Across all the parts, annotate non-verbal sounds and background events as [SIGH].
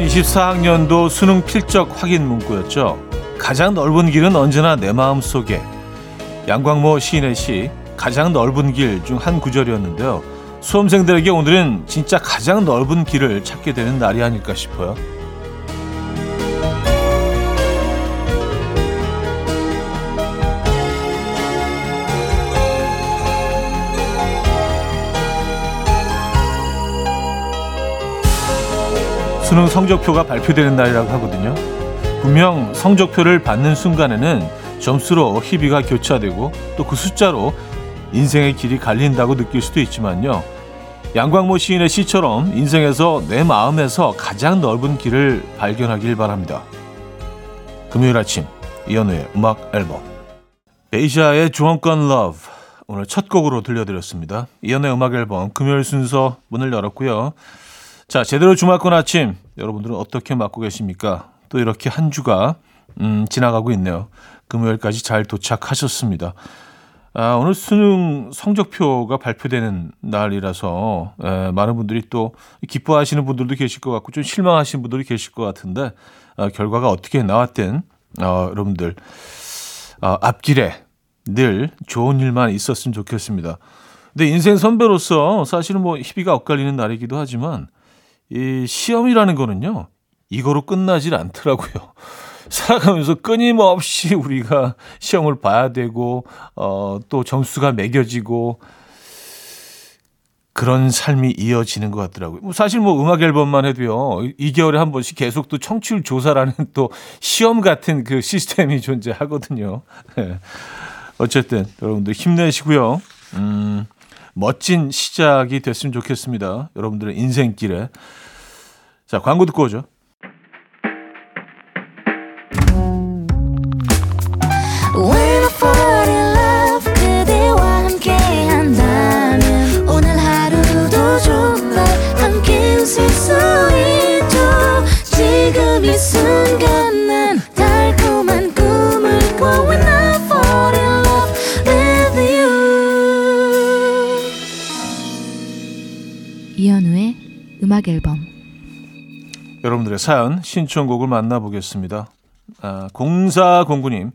2024학년도 수능 필적 확인 문구였죠. 가장 넓은 길은 언제나 내 마음 속에. 양광모 시인의 시 가장 넓은 길 중 한 구절이었는데요. 수험생들에게 오늘은 진짜 가장 넓은 길을 찾게 되는 날이 아닐까 싶어요. 수능 성적표가 발표되는 날이라고 하거든요. 분명 성적표를 받는 순간에는 점수로 희비가 교차되고 또 그 숫자로 인생의 길이 갈린다고 느낄 수도 있지만요. 양광모 시인의 시처럼 인생에서 내 마음에서 가장 넓은 길을 발견하길 바랍니다. 금요일 아침 이현우의 음악 앨범 Basia의 Drunk on Love 오늘 첫 곡으로 들려드렸습니다. 이현우의 음악 앨범 금요일 순서 문을 열었고요. 자, 제대로 주말권 아침 여러분들은 어떻게 맞고 계십니까? 또 이렇게 한 주가 음, 지나가고 있네요. 금요일까지 잘 도착하셨습니다. 아, 오늘 수능 성적표가 발표되는 날이라서 에, 많은 분들이 또 기뻐하시는 분들도 계실 것 같고 좀 실망하시는 분들이 계실 것 같은데 아, 결과가 어떻게 나왔든 아, 여러분들 아, 앞길에 늘 좋은 일만 있었으면 좋겠습니다. 근데 인생 선배로서 사실은 뭐 희비가 엇갈리는 날이기도 하지만 이 시험이라는 거는요, 이거로 끝나질 않더라고요. [LAUGHS] 살아가면서 끊임없이 우리가 시험을 봐야 되고, 어, 또 점수가 매겨지고, 그런 삶이 이어지는 것 같더라고요. 뭐 사실 뭐 음악 앨범만 해도요, 2개월에 한 번씩 계속 또 청취율 조사라는 [LAUGHS] 또 시험 같은 그 시스템이 존재하거든요. [LAUGHS] 네. 어쨌든 여러분들 힘내시고요. 음, 멋진 시작이 됐으면 좋겠습니다. 여러분들의 인생길에. 자, 광고 듣고 오죠. 여러분들의 사연 신청곡을 만나보겠습니다. 아, 0409님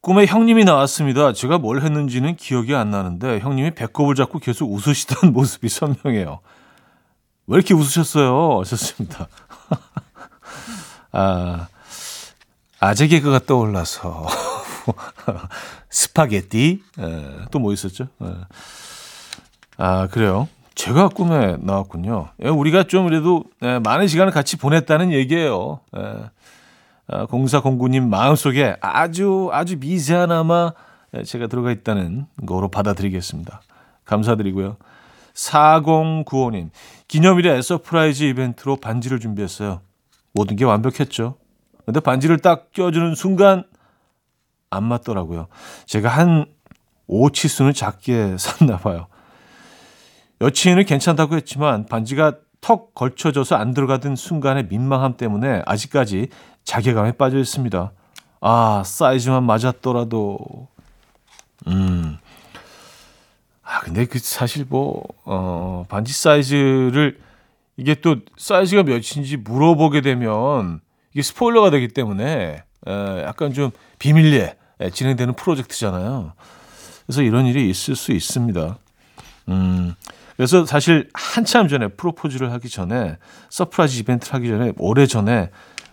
꿈에 형님이 나왔습니다. 제가 뭘 했는지는 기억이 안 나는데 형님이 배꼽을 잡고 계속 웃으시던 [LAUGHS] 모습이 선명해요. 왜 이렇게 웃으셨어요? 하셨습니다. [LAUGHS] 아, 아재 개그가 떠올라서 [LAUGHS] 스파게티 또 뭐 있었죠? 에. 아 그래요. 제가 꿈에 나왔군요. 예, 우리가 좀 그래도 예, 많은 시간을 같이 보냈다는 얘기예요. 예. 아, 공사공구님 마음속에 아주 아주 미세하나마 제가 들어가 있다는 거로 받아들이겠습니다. 감사드리고요. 4095님 기념일에 서프라이즈 이벤트로 반지를 준비했어요. 모든 게 완벽했죠. 근데 반지를 딱 껴주는 순간 안 맞더라고요. 제가 한 5치수는 작게 [LAUGHS] 샀나 봐요. 여친은 괜찮다고 했지만 반지가 턱 걸쳐져서 안 들어가던 순간의 민망함 때문에 아직까지 자괴감에 빠져 있습니다. 아, 사이즈만 맞았더라도. 음. 아, 근데 그 사실 뭐, 어, 반지 사이즈를 이게 또 사이즈가 몇인지 물어보게 되면 이게 스포일러가 되기 때문에 에, 약간 좀 비밀리에 진행되는 프로젝트잖아요. 그래서 이런 일이 있을 수 있습니다. 음, 그래서 사실 한참 전에 프로포즈를 하기 전에 서프라이즈 이벤트를 하기 전에 오래 전에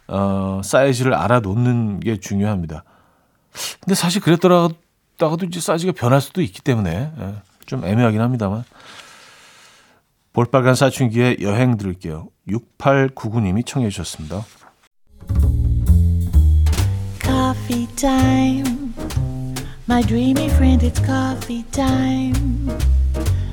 어, 사이즈를 알아놓는 게 중요합니다. 근데 사실 그랬더라도 이제 사이즈가 변할 수도 있기 때문에 예, 좀 애매하긴 합니다만. 볼빨간 사춘기의 여행 들을게요. 6899님이 청해 주셨습니다. Coffee. My dreamy friend, it's coffee time.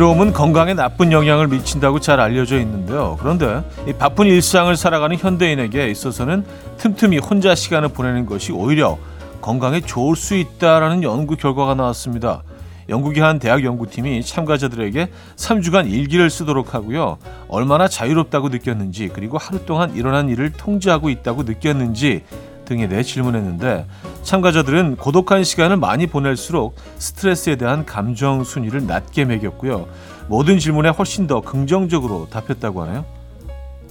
외로움은 건강에 나쁜 영향을 미친다고 잘 알려져 있는데요. 그런데 이 바쁜 일상을 살아가는 현대인에게 있어서는 틈틈이 혼자 시간을 보내는 것이 오히려 건강에 좋을 수 있다라는 연구 결과가 나왔습니다. 영국의 한 대학 연구팀이 참가자들에게 3주간 일기를 쓰도록 하고요. 얼마나 자유롭다고 느꼈는지 그리고 하루 동안 일어난 일을 통제하고 있다고 느꼈는지 등에 대해 질문했는데 참가자들은 고독한 시간을 많이 보낼수록 스트레스에 대한 감정 순위를 낮게 매겼고요. 모든 질문에 훨씬 더 긍정적으로 답했다고 하네요.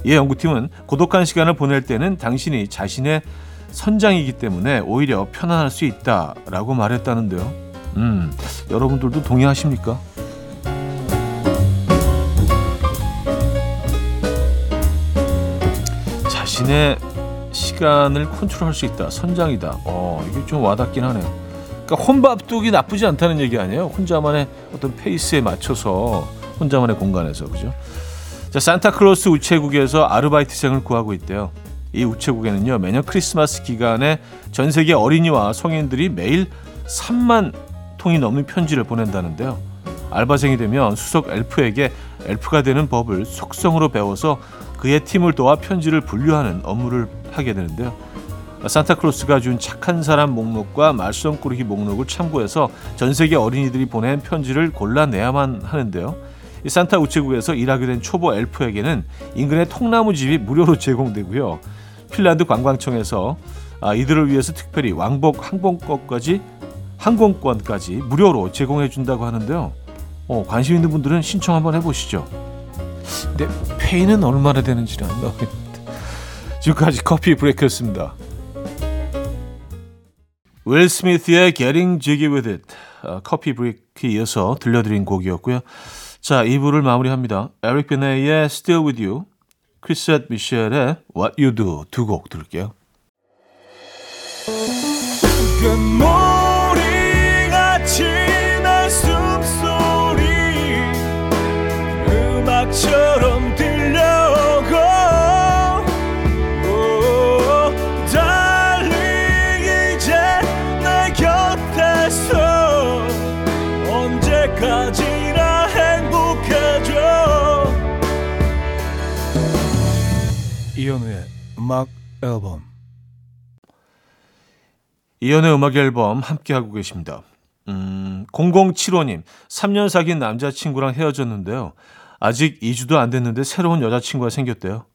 이 연구팀은 고독한 시간을 보낼 때는 당신이 자신의 선장이기 때문에 오히려 편안할 수 있다라고 말했다는데요. 음, 여러분들도 동의하십니까? 자신의 시간을 컨트롤할 수 있다. 선장이다. 어, 이게 좀 와닿긴 하네요. 그러니까 혼밥뚝이 나쁘지 않다는 얘기 아니에요. 혼자만의 어떤 페이스에 맞춰서 혼자만의 공간에서 그죠? 자, 산타클로스 우체국에서 아르바이트생을 구하고 있대요. 이 우체국에는요 매년 크리스마스 기간에 전 세계 어린이와 성인들이 매일 3만 통이 넘는 편지를 보낸다는데요. 알바생이 되면 수석 엘프에게 엘프가 되는 법을 속성으로 배워서 그의 팀을 도와 편지를 분류하는 업무를 하게 되는데요. 산타클로스가 준 착한 사람 목록과 말썽꾸러기 목록을 참고해서 전 세계 어린이들이 보낸 편지를 골라내야만 하는데요. 이 산타 우체국에서 일하게 된 초보 엘프에게는 인근의 통나무 집이 무료로 [LAUGHS] 제공되고요. 핀란드 관광청에서 아, 이들을 위해서 특별히 왕복 항공권까지 항공권까지 무료로 제공해 준다고 하는데요. 어, 관심 있는 분들은 신청 한번 해보시죠. 근데 페이는 얼마나 되는지는 안 나오겠는데. 지금까지 커피 브레이크였습니다. 윌 스미스의 Getting Jiggy With It 어, 커피 브레이크에 이어서 들려드린 곡이었고요. 자, 2부를 마무리합니다. 에릭 베네의 Still With You, 크리스앳 미셸의 What You Do 두 곡 들을게요. 앨범 이연의 음악 앨범 함께하고 계십니다. 음, 0075님, 3년 사귄 남자친구랑 헤어졌는데요. 아직 2주도 안 됐는데 새로운 여자친구가 생겼대요.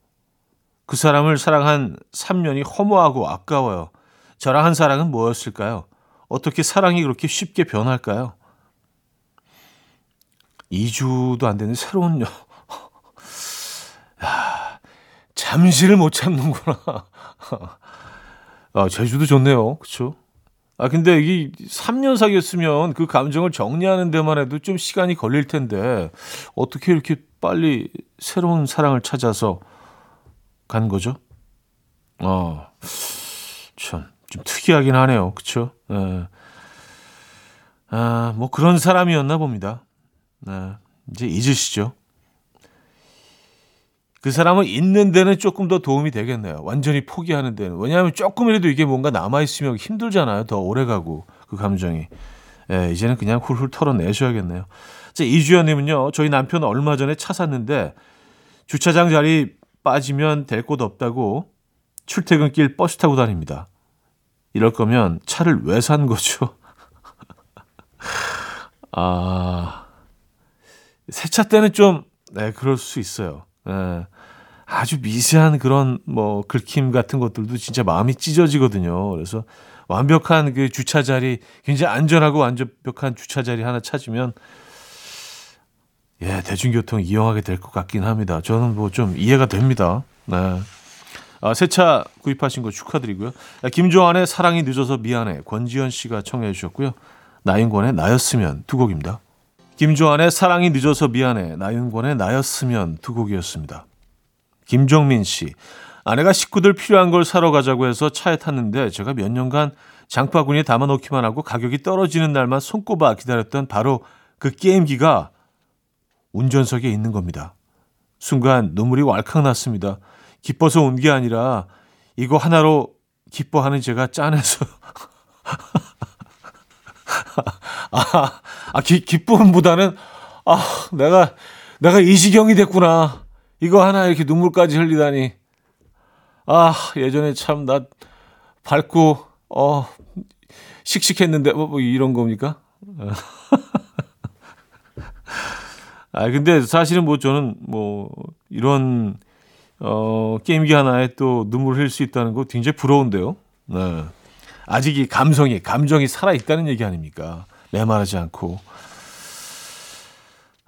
그 사람을 사랑한 3년이 허무하고 아까워요. 저랑 한 사랑은 뭐였을까요? 어떻게 사랑이 그렇게 쉽게 변할까요? 2주도 안 됐는데 새로운 여... 야, 잠시를 못 참는구나. [LAUGHS] 아, 제주도 좋네요. 그쵸? 아, 근데 이게 3년 사귀었으면 그 감정을 정리하는 데만 해도 좀 시간이 걸릴 텐데, 어떻게 이렇게 빨리 새로운 사랑을 찾아서 간 거죠? 어, 참, 좀 특이하긴 하네요. 그쵸? 예. 아, 뭐 그런 사람이었나 봅니다. 네, 이제 잊으시죠? 그 사람은 있는 데는 조금 더 도움이 되겠네요. 완전히 포기하는 데는. 왜냐하면 조금이라도 이게 뭔가 남아있으면 힘들잖아요. 더 오래 가고, 그 감정이. 예, 이제는 그냥 훌훌 털어내셔야겠네요. 자, 이주연님은요, 저희 남편 얼마 전에 차 샀는데, 주차장 자리 빠지면 될 곳 없다고 출퇴근길 버스 타고 다닙니다. 이럴 거면 차를 왜 산 거죠? [LAUGHS] 아, 세차 때는 좀, 네, 그럴 수 있어요. 예. 아주 미세한 그런 뭐 긁힘 같은 것들도 진짜 마음이 찢어지거든요. 그래서 완벽한 그 주차 자리, 굉장히 안전하고 완벽한 주차 자리 하나 찾으면 예, 대중교통 이용하게 될 것 같긴 합니다. 저는 뭐 좀 이해가 됩니다. 네. 아, 새 차 구입하신 거 축하드리고요. 아, 김조한의 사랑이 늦어서 미안해. 권지현 씨가 청해 주셨고요. 나인권의 나였으면 두 곡입니다. 김조한의 사랑이 늦어서 미안해. 나윤권의 나였으면 두 곡이었습니다. 김정민 씨. 아내가 식구들 필요한 걸 사러 가자고 해서 차에 탔는데 제가 몇 년간 장바구니에 담아놓기만 하고 가격이 떨어지는 날만 손꼽아 기다렸던 바로 그 게임기가 운전석에 있는 겁니다. 순간 눈물이 왈칵 났습니다. 기뻐서 온 게 아니라 이거 하나로 기뻐하는 제가 짠해서 [LAUGHS] 아, 아 기, 기쁨보다는 아, 내가, 내가 이 지경이 됐구나. 이거 하나 이렇게 눈물까지 흘리다니. 아, 예전에 참 나 밝고, 어, 씩씩했는데, 뭐, 뭐 이런 겁니까? [LAUGHS] 아, 근데 사실은 뭐 저는 뭐 이런, 어, 게임기 하나에 또 눈물 흘릴 수 있다는 거 굉장히 부러운데요. 네. 아직 이 감성이, 감정이 살아있다는 얘기 아닙니까? 메마르지 않고.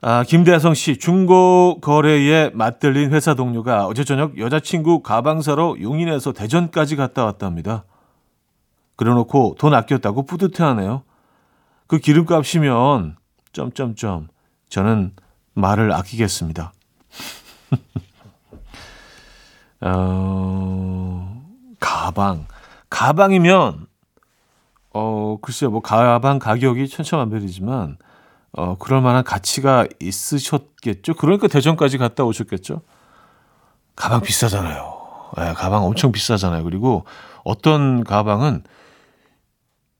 아, 김대성 씨, 중고 거래에 맞들린 회사 동료가 어제 저녁 여자친구 가방 사러 용인에서 대전까지 갔다 왔답니다. 그래놓고 돈 아꼈다고 뿌듯해하네요. 그 기름값이면 점점점 저는 말을 아끼겠습니다. [LAUGHS] 어, 가방 가방이면 어 글쎄요 뭐 가방 가격이 천차만별이지만 어 그럴 만한 가치가 있으셨겠죠. 그러니까 대전까지 갔다 오셨겠죠. 가방 비싸잖아요. 네, 가방 엄청 비싸잖아요. 그리고 어떤 가방은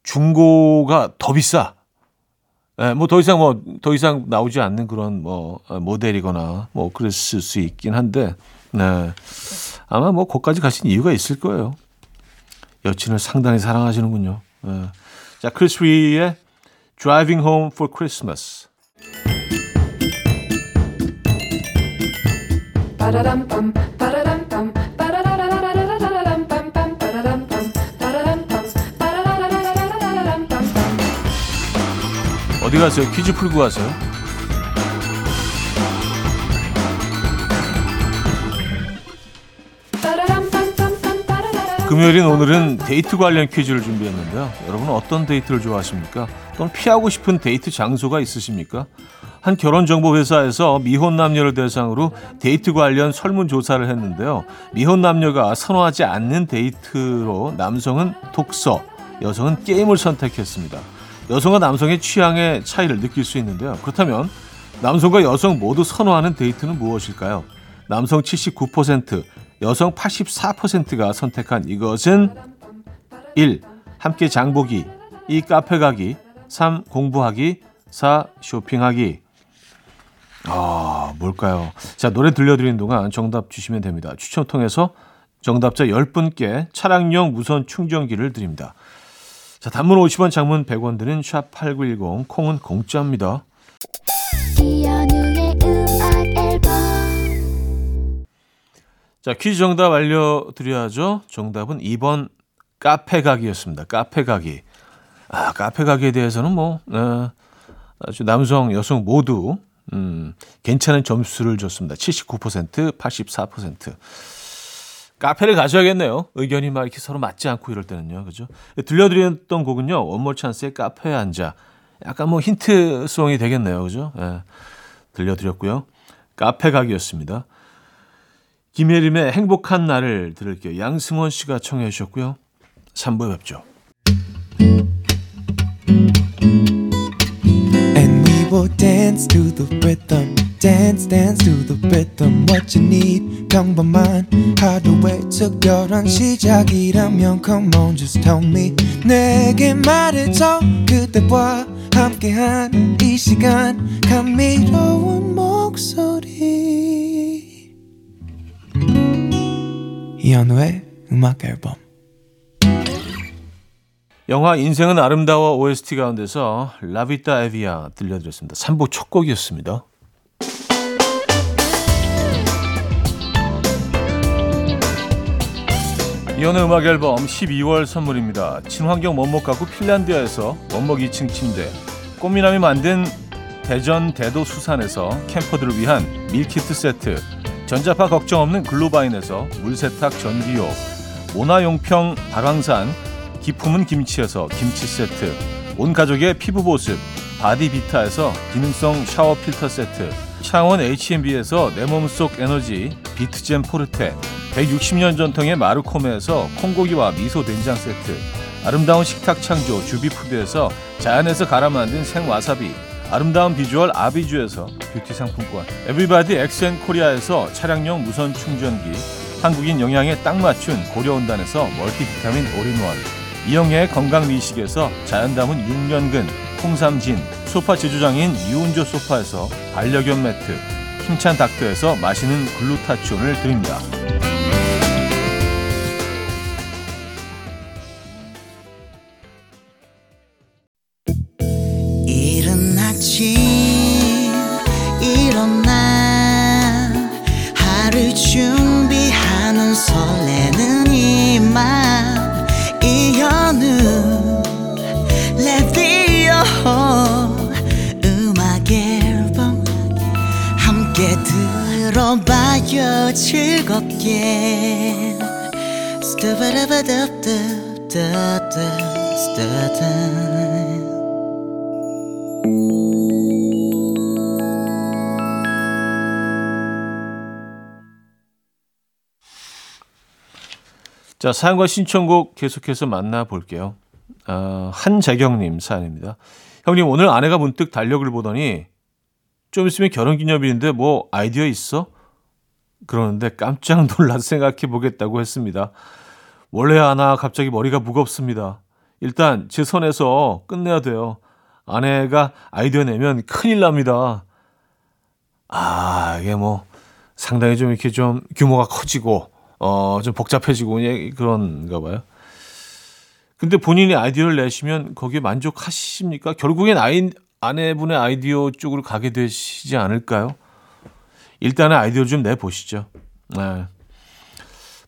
중고가 더 비싸. 예, 뭐더 이상 뭐 더 이상 나오지 않는 그런 뭐 어, 모델이거나 뭐 그랬을 수 있긴 한데, 네. 아마 뭐 거기까지 가신 이유가 있을 거예요. 여친을 상당히 사랑하시는군요. 예. 자, 크리스 리의 Driving Home for Christmas. 어디 가세요? 퀴즈 풀고 가세요? 금요일인 오늘은 데이트 관련 퀴즈를 준비했는데요. 여러분은 어떤 데이트를 좋아하십니까? 또는 피하고 싶은 데이트 장소가 있으십니까? 한 결혼정보 회사에서 미혼 남녀를 대상으로 데이트 관련 설문조사를 했는데요. 미혼 남녀가 선호하지 않는 데이트로 남성은 독서, 여성은 게임을 선택했습니다. 여성과 남성의 취향의 차이를 느낄 수 있는데요. 그렇다면 남성과 여성 모두 선호하는 데이트는 무엇일까요? 남성 79%, 여성 84%가 선택한 이것은 1. 함께 장보기 2. 카페 가기 3. 공부하기 4. 쇼핑하기 아 뭘까요? 자 노래 들려드리는 동안 정답 주시면 됩니다. 추첨 통해서 정답자 10분께 차량용 무선 충전기를 드립니다. 자 단문 50원 장문 100원 드는 샵8910 콩은 공짜입니다. 자, 퀴즈 정답 알려드려야죠. 정답은 2번 카페 가기였습니다. 카페 가기. 아, 카페 가기에 대해서는 뭐, 어, 아주 남성, 여성 모두, 음, 괜찮은 점수를 줬습니다. 79%, 84%. 카페를 가셔야겠네요. 의견이 막 이렇게 서로 맞지 않고 이럴 때는요. 그죠? 들려드렸던 곡은요. 원몰 찬스의 카페에 앉아. 약간 뭐 힌트송이 되겠네요. 그죠? 예. 들려드렸고요. 카페 가기였습니다. 김혜림의 행복한 날을 들을게요. 양승원 씨가 청해 주셨고요. 3부에 뵙죠. will dance to the rhythm. Dance, dance to the rhythm. What you need, come by mine. How the way to go on, she young, come on, just tell me. Neg, mad it's all good. The boy, I'm behind. Easy gun, come meet. Oh, one more, so deep. 이현우의 음악 앨범. 영화 인생은 아름다워 OST 가운데서 라비타 에비아 들려드렸습니다. 3부 첫 곡이었습니다. 이혼의 음악 앨범 12월 선물입니다. 친환경 원목 가구 핀란드아에서 원목 2층 침대, 꽃미남이 만든 대전 대도 수산에서 캠퍼들을 위한 밀키트 세트, 전자파 걱정 없는 글로바인에서 물세탁 전기요, 모나용평 발왕산 기품은 김치에서 김치 세트, 온 가족의 피부 보습 바디비타에서 기능성 샤워 필터 세트, 창원 H&B에서 내 몸속 에너지 비트젠 포르테, 160년 전통의 마루코메에서 콩고기와 미소 된장 세트, 아름다운 식탁 창조 주비푸드에서 자연에서 갈아 만든 생와사비, 아름다운 비주얼 아비주에서 뷰티 상품권, 에브리바디 엑센 코리아에서 차량용 무선 충전기, 한국인 영양에 딱 맞춘 고려은단에서 멀티비타민 올인원, 이영애의 건강 미식에서 자연 담은 6년근 홍삼진, 소파 제조장인 이운조 소파에서 반려견 매트, 힘찬 닥터에서 마시는 글루타치온을 드립니다. 들어봐요 즐겁게 스타바라바답답답답 스타다 자, 사연과 신청곡 계속해서 만나볼게요. 아, 한재경님 사연입니다. 형님, 오늘 아내가 문득 달력을 보더니 좀 있으면 결혼기념일인데 뭐 아이디어 있어? 그러는데 깜짝 놀라서 [LAUGHS] 생각해 보겠다고 했습니다. 원래 하나 갑자기 머리가 무겁습니다. 일단 제 선에서 끝내야 돼요. 아내가 아이디어 내면 큰일 납니다. 아, 이게 뭐 상당히 좀 이렇게 좀 규모가 커지고 어, 좀 복잡해지고 예, 그런가 봐요. 근데 본인이 아이디어를 내시면 거기에 만족하십니까? 결국엔 아이, 아내분의 아이디어 쪽으로 가게 되시지 않을까요? 일단은 아이디어를 좀 내보시죠. 네.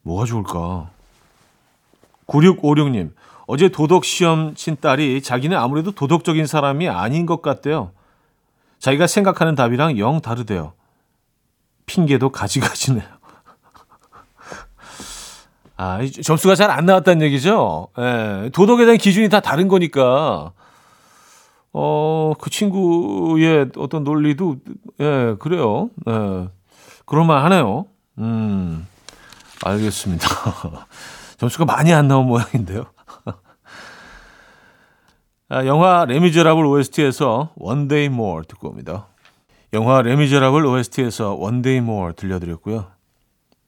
뭐가 좋을까? 9656님, 어제 도덕 시험 친 딸이 자기는 아무래도 도덕적인 사람이 아닌 것 같대요. 자기가 생각하는 답이랑 영 다르대요. 핑계도 가지가지네요. [LAUGHS] 아, 이 점수가 잘 안 나왔다는 얘기죠. 예, 도덕에 대한 기준이 다 다른 거니까. 어, 그 친구의 어떤 논리도, 예, 그래요. 예, 그럴만 하네요. 음, 알겠습니다. [LAUGHS] 점수가 많이 안 나온 모양인데요. [LAUGHS] 아, 영화 레미제라블 OST에서 One Day More 듣고 옵니다. 영화 레미제라블 OST에서 One Day More 들려드렸고요.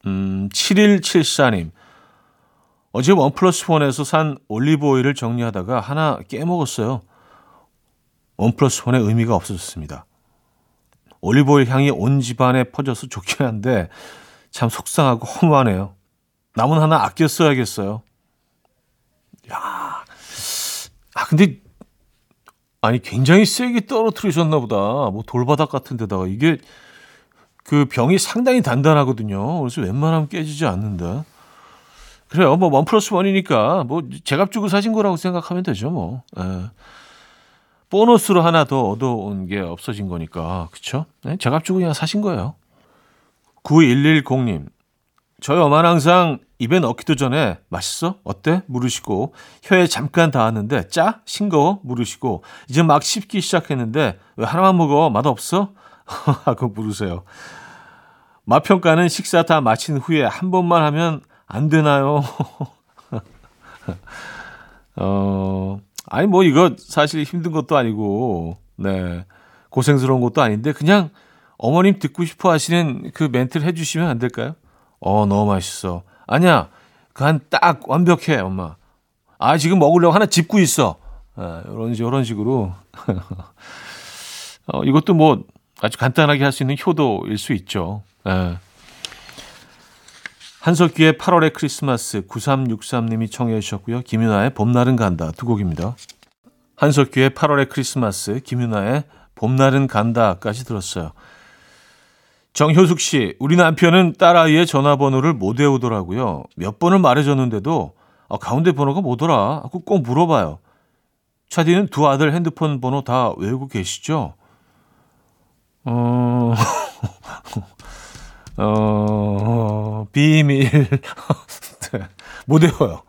음, 7174님. 어제 원 플러스 원에서 산 올리브 오일을 정리하다가 하나 깨먹었어요. 원 플러스 원의 의미가 없어졌습니다. 올리브 오일 향이 온 집안에 퍼져서 좋긴 한데 참 속상하고 허무하네요. 남은 하나 아껴 써야겠어요. 야, 아 근데 아니 굉장히 세게 떨어뜨리셨나 보다. 뭐 돌바닥 같은 데다가 이게 그 병이 상당히 단단하거든요. 그래서 웬만하면 깨지지 않는다. 그래요. 뭐 원 플러스 원이니까 뭐 제값 주고 사신 거라고 생각하면 되죠. 뭐 예. 보너스로 하나 더 얻어온 게 없어진 거니까 그렇죠. 네? 제값 주고 그냥 사신 거예요. 9110님 저희 엄마는 항상 입에 넣기도 전에 맛있어? 어때? 물으시고 혀에 잠깐 닿았는데 짜? 싱거워? 물으시고 이제 막 씹기 시작했는데 왜 하나만 먹어? 맛없어? [LAUGHS] 하고 물으세요. 맛 평가는 식사 다 마친 후에 한 번만 하면 안 되나요? [LAUGHS] 어, 아니 뭐 이거 사실 힘든 것도 아니고 네 고생스러운 것도 아닌데 그냥 어머님 듣고 싶어 하시는 그 멘트를 해주시면 안 될까요? 어 너무 맛있어. 아니야 그한딱 완벽해 엄마. 아 지금 먹으려고 하나 짚고 있어. 아, 이런 이런 식으로 [LAUGHS] 어, 이것도 뭐 아주 간단하게 할 수 있는 효도일 수 있죠. 예. 한석규의 8월의 크리스마스 9363님이 청해 주셨고요. 김윤아의 봄날은 간다 두 곡입니다. 한석규의 8월의 크리스마스, 김윤아의 봄날은 간다까지 들었어요. 정효숙 씨, 우리 남편은 딸아이의 전화번호를 못 외우더라고요. 몇 번을 말해줬는데도 아, 가운데 번호가 뭐더라? 하고 꼭 물어봐요. 차디는 두 아들 핸드폰 번호 다 외우고 계시죠? 어, [LAUGHS] 어, 비밀. 네, [LAUGHS] 못 외워요.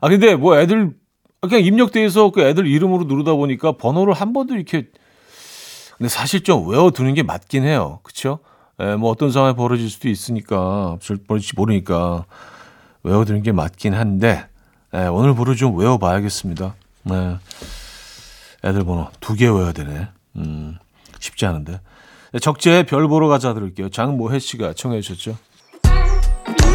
아, 근데 뭐 애들, 그냥 입력돼서 그 애들 이름으로 누르다 보니까 번호를 한 번도 이렇게, 근데 사실 좀 외워두는 게 맞긴 해요. 그쵸? 예, 뭐 어떤 상황이 벌어질 수도 있으니까, 벌어질지 모르니까 외워두는 게 맞긴 한데, 예, 오늘부로 좀 외워봐야겠습니다. 네. 애들 번호 두 개 외워야 되네. 음, 쉽지 않은데. 네, 적재의 별 보러 가자 들을게요. 장모혜 씨가 청해 주셨죠.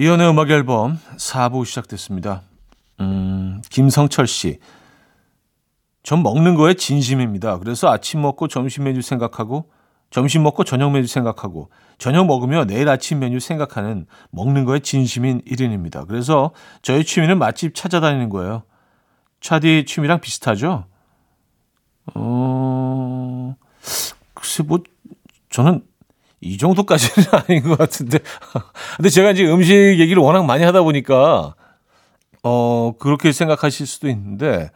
이연의 음악 앨범 4부 시작됐습니다. 음, 김성철 씨. 전 먹는 거에 진심입니다. 그래서 아침 먹고 점심 메뉴 생각하고 점심 먹고 저녁 메뉴 생각하고 저녁 먹으며 내일 아침 메뉴 생각하는 먹는 거에 진심인 1인입니다. 그래서 저의 취미는 맛집 찾아다니는 거예요. 차디 취미랑 비슷하죠? 어, 글쎄 뭐 저는 이 정도까지는 [LAUGHS] 아닌 것 같은데. [LAUGHS] 근데 제가 이제 음식 얘기를 워낙 많이 하다 보니까, 어, 그렇게 생각하실 수도 있는데,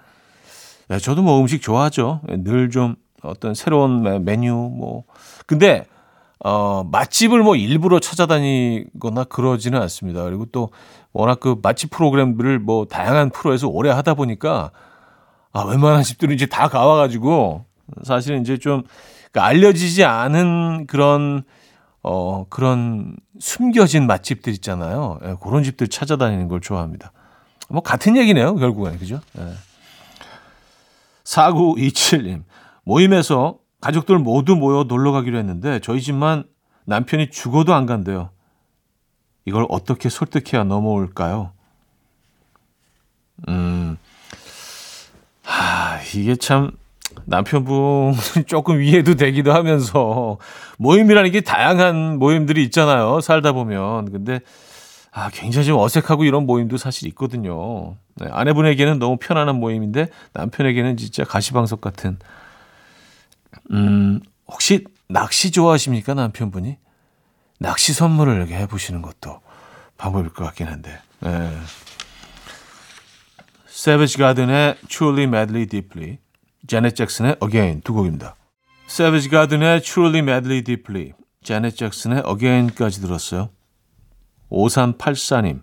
네, 저도 뭐 음식 좋아하죠. 늘 좀 어떤 새로운 메- 메뉴, 뭐. 근데, 어, 맛집을 뭐 일부러 찾아다니거나 그러지는 않습니다. 그리고 또 워낙 그 맛집 프로그램들을 뭐 다양한 프로에서 오래 하다 보니까, 아, 웬만한 집들은 이제 다 가와가지고, 사실은 이제 좀, 그러니까 알려지지 않은 그런 어 그런 숨겨진 맛집들 있잖아요. 예, 그런 집들 찾아다니는 걸 좋아합니다. 뭐 같은 얘기네요, 결국엔 그죠? 예. 4927님 모임에서 가족들 모두 모여 놀러 가기로 했는데 저희 집만 남편이 죽어도 안 간대요. 이걸 어떻게 설득해야 넘어올까요? 음, 하, 이게 참 남편분 [LAUGHS] 조금 이해도 되기도 하면서 모임이라는 게 다양한 모임들이 있잖아요. 살다 보면. 근데 아, 굉장히 좀 어색하고 이런 모임도 사실 있거든요. 네, 아내분에게는 너무 편안한 모임인데 남편에게는 진짜 가시방석 같은. 음, 혹시 낚시 좋아하십니까? 남편분이? 낚시 선물을 이렇게 해보시는 것도 방법일 것 같긴 한데. 네. 세비지 가든의 Truly Madly Deeply, 제넷 잭슨의 Again 두 곡입니다. 세비지 가든의 Truly Madly Deeply, 제넷 잭슨의 Again까지 들었어요. 5384님.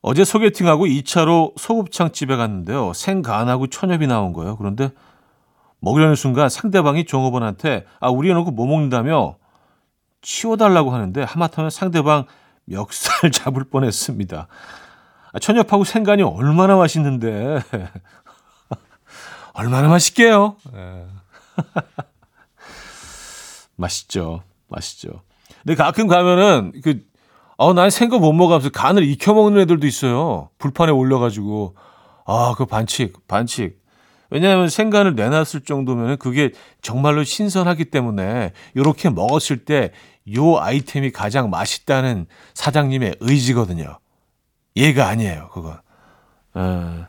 어제 소개팅하고 2차로 소곱창 집에 갔는데요. 생간하고 천엽이 나온 거예요. 그런데 먹으려는 순간 상대방이 종업원한테 아 우리 해놓고 뭐 먹는다며 치워달라고 하는데 하마터면 상대방 멱살 [LAUGHS] 잡을 뻔했습니다. 아, 천엽하고 생간이 얼마나 맛있는데 얼마나 맛있게요. 예. [LAUGHS] 맛있죠, 맛있죠. 근데 가끔 가면은 그 어, 난 생거 못 먹으면서 간을 익혀 먹는 애들도 있어요. 불판에 올려가지고 아, 그 반칙, 반칙. 왜냐하면 생간을 내놨을 정도면 그게 정말로 신선하기 때문에 이렇게 먹었을 때 요 아이템이 가장 맛있다는 사장님의 의지거든요. 얘가 아니에요, 그건. 에.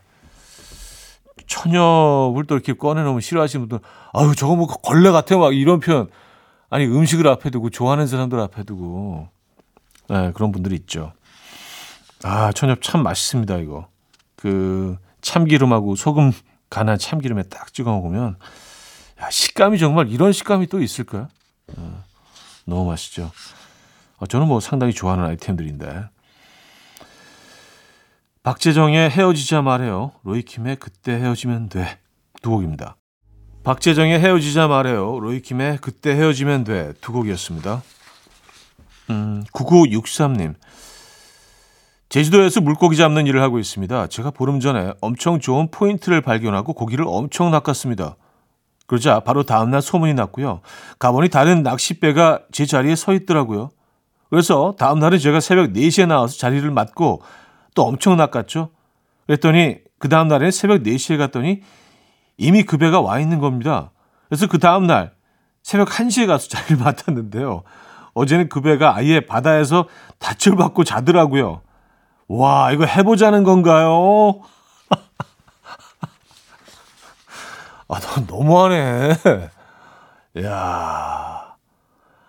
천엽을 또 이렇게 꺼내놓으면 싫어하시는 분들, 아유, 저거 뭐 걸레 같아, 막 이런 표현. 아니, 음식을 앞에 두고, 좋아하는 사람들 앞에 두고. 네, 그런 분들이 있죠. 아, 천엽 참 맛있습니다, 이거. 그, 참기름하고 소금 간한 참기름에 딱 찍어 먹으면, 야, 식감이 정말 이런 식감이 또 있을까요? 어, 너무 맛있죠. 어, 저는 뭐 상당히 좋아하는 아이템들인데. 박재정의 헤어지자 말해요. 로이킴의 그때 헤어지면 돼. 두 곡입니다. 박재정의 헤어지자 말해요. 로이킴의 그때 헤어지면 돼. 두 곡이었습니다. 음, 9963님. 제주도에서 물고기 잡는 일을 하고 있습니다. 제가 보름 전에 엄청 좋은 포인트를 발견하고 고기를 엄청 낚았습니다. 그러자 바로 다음날 소문이 났고요. 가보니 다른 낚싯배가 제 자리에 서 있더라고요. 그래서 다음날은 제가 새벽 4시에 나와서 자리를 맡고 또 엄청 낚았죠. 그랬더니 그 다음 날에 새벽 4시에 갔더니 이미 그 배가 와 있는 겁니다. 그래서 그 다음 날 새벽 1시에 가서 자리를 [LAUGHS] 맡았는데요. 어제는 그 배가 아예 바다에서 닻을 받고 자더라고요. 와, 이거 해보자는 건가요? [LAUGHS] 아, 너 너무하네. 야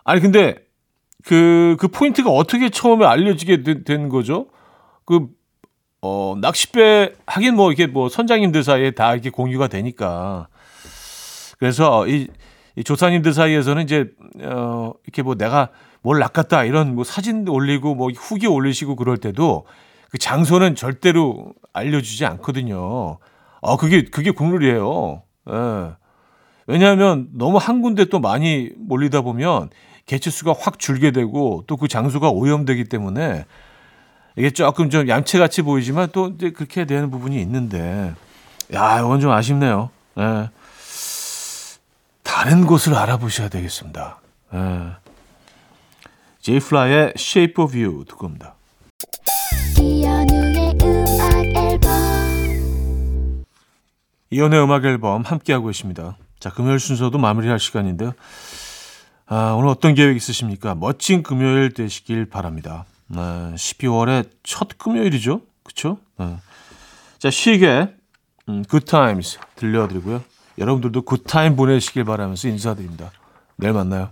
아니, 근데, 그, 그 포인트가 어떻게 처음에 알려지게 된, 된 거죠? 그, 어, 낚싯배, 하긴 뭐, 이게 뭐, 선장님들 사이에 다 이렇게 공유가 되니까. 그래서 이, 이 조사님들 사이에서는 이제, 어, 이렇게 뭐 내가 뭘 낚았다 이런 뭐 사진 올리고 뭐 후기 올리시고 그럴 때도 그 장소는 절대로 알려주지 않거든요. 어, 그게, 그게 국룰이에요. 예. 왜냐하면 너무 한 군데 또 많이 몰리다 보면 개체수가 확 줄게 되고 또 그 장소가 오염되기 때문에 이게 조금 좀 얌체같이 보이지만 또 이제 그렇게 되는 부분이 있는데 야 이건 좀 아쉽네요. 예. 다른 곳을 알아보셔야 되겠습니다. 예. 제이플라의 Shape of You 듣고 옵니다. 이연의 음악 앨범 함께하고 있습니다. 자, 금요일 순서도 마무리할 시간인데요. 아, 오늘 어떤 계획 있으십니까? 멋진 금요일 되시길 바랍니다. 네, 12월의 첫 금요일이죠? 그쵸? 네. 자, 시계, 음, Times 들려드리고요. 여러분들도 굿타임 보내시길 바라면서 인사드립니다. 내일 만나요.